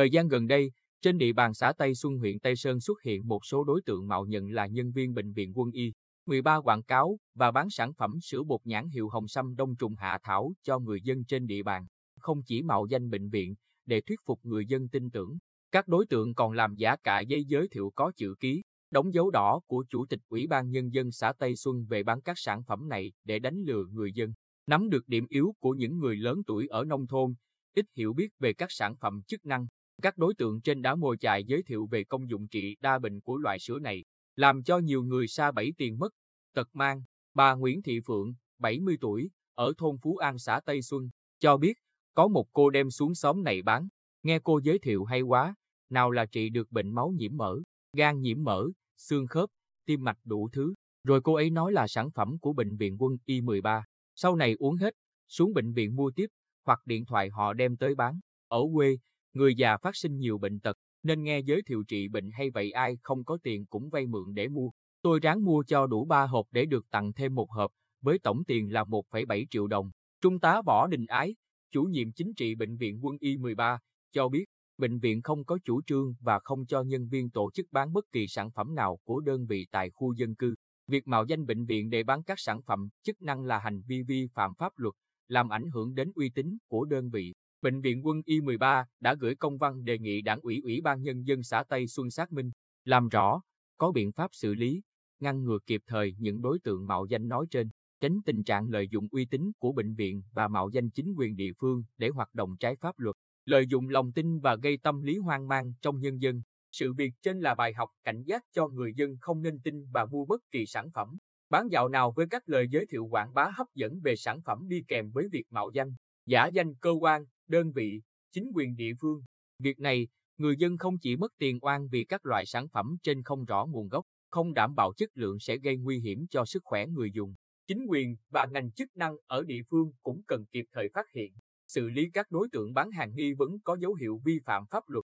Thời gian gần đây, trên địa bàn xã Tây Xuân huyện Tây Sơn xuất hiện một số đối tượng mạo nhận là nhân viên bệnh viện quân y, 13 quảng cáo và bán sản phẩm sữa bột nhãn hiệu Hồng Sâm Đông Trùng Hạ Thảo cho người dân trên địa bàn, không chỉ mạo danh bệnh viện để thuyết phục người dân tin tưởng. Các đối tượng còn làm giả cả giấy giới thiệu có chữ ký, đóng dấu đỏ của Chủ tịch Ủy ban Nhân dân xã Tây Xuân về bán các sản phẩm này để đánh lừa người dân. Nắm được điểm yếu của những người lớn tuổi ở nông thôn, ít hiểu biết về các sản phẩm chức năng, các đối tượng trên đã mồi chài giới thiệu về công dụng trị đa bệnh của loại sữa này, làm cho nhiều người xa bẫy tiền mất, tật mang. Bà Nguyễn Thị Phượng, 70 tuổi, ở thôn Phú An xã Tây Xuân, cho biết có một cô đem xuống xóm này bán. Nghe cô giới thiệu hay quá, nào là trị được bệnh máu nhiễm mỡ, gan nhiễm mỡ, xương khớp, tim mạch đủ thứ. Rồi cô ấy nói là sản phẩm của bệnh viện quân Y13. Sau này uống hết, xuống bệnh viện mua tiếp, hoặc điện thoại họ đem tới bán. Ở quê, người già phát sinh nhiều bệnh tật, nên nghe giới thiệu trị bệnh hay vậy ai không có tiền cũng vay mượn để mua. Tôi ráng mua cho đủ 3 hộp để được tặng thêm một hộp, với tổng tiền là 1,7 triệu đồng. Trung tá Võ Đình Ái, chủ nhiệm chính trị bệnh viện quân y 13, cho biết bệnh viện không có chủ trương và không cho nhân viên tổ chức bán bất kỳ sản phẩm nào của đơn vị tại khu dân cư. Việc mạo danh bệnh viện để bán các sản phẩm chức năng là hành vi vi phạm pháp luật, làm ảnh hưởng đến uy tín của đơn vị. Bệnh viện quân y 13 đã gửi công văn đề nghị đảng ủy Ủy ban Nhân dân xã Tây Xuân xác minh, làm rõ, có biện pháp xử lý, ngăn ngừa kịp thời những đối tượng mạo danh nói trên, tránh tình trạng lợi dụng uy tín của bệnh viện và mạo danh chính quyền địa phương để hoạt động trái pháp luật, lợi dụng lòng tin và gây tâm lý hoang mang trong nhân dân. Sự việc trên là bài học cảnh giác cho người dân không nên tin và mua bất kỳ sản phẩm, bán dạo nào với các lời giới thiệu quảng bá hấp dẫn về sản phẩm đi kèm với việc mạo danh, giả danh cơ quan, đơn vị, chính quyền địa phương. Việc này, người dân không chỉ mất tiền oan vì các loại sản phẩm trên không rõ nguồn gốc, không đảm bảo chất lượng sẽ gây nguy hiểm cho sức khỏe người dùng. Chính quyền và ngành chức năng ở địa phương cũng cần kịp thời phát hiện, xử lý các đối tượng bán hàng nghi vấn có dấu hiệu vi phạm pháp luật.